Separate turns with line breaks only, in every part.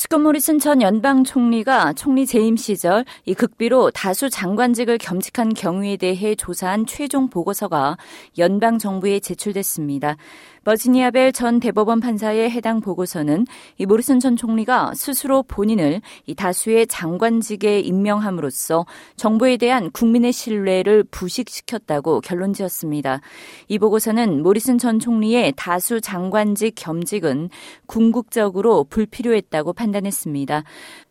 스콧 모리슨 전 연방 총리가 총리 재임 시절 이 극비로 다수 장관직을 겸직한 경우에 대해 조사한 최종 보고서가 연방 정부에 제출됐습니다. 버지니아 벨 전 대법원 판사의 해당 보고서는 이 모리슨 전 총리가 스스로 본인을 이 다수의 장관직에 임명함으로써 정부에 대한 국민의 신뢰를 부식시켰다고 결론지었습니다. 이 보고서는 모리슨 전 총리의 다수 장관직 겸직은 궁극적으로 불필요했다고 판단 했습니다.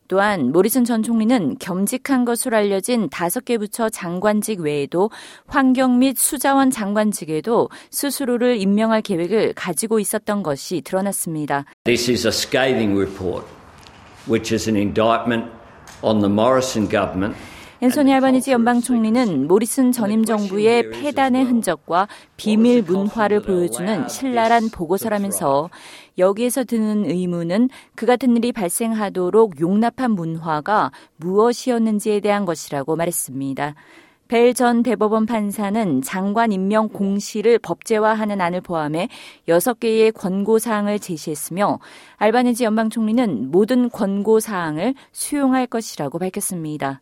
또한 모리슨 전 총리는 겸직한 것으로 알려진 다섯 개 부처 장관직 외에도 환경 및 수자원 장관직에도 스스로를 임명할 계획을 가지고 있었던 것이 드러났습니다.
This is a scathing report, which is an indictment on the Morrison government
앤소니 알바니지 연방 총리는 모리슨 전임 정부의 폐단의 흔적과 비밀 문화를 보여주는 신랄한 보고서라면서 여기에서 드는 의문은 그 같은 일이 발생하도록 용납한 문화가 무엇이었는지에 대한 것이라고 말했습니다. 벨전 대법원 판사는 장관 임명 공시를 법제화하는 안을 포함해 6개의 권고사항을 제시했으며 알바니지 연방 총리는 모든 권고사항을 수용할 것이라고 밝혔습니다.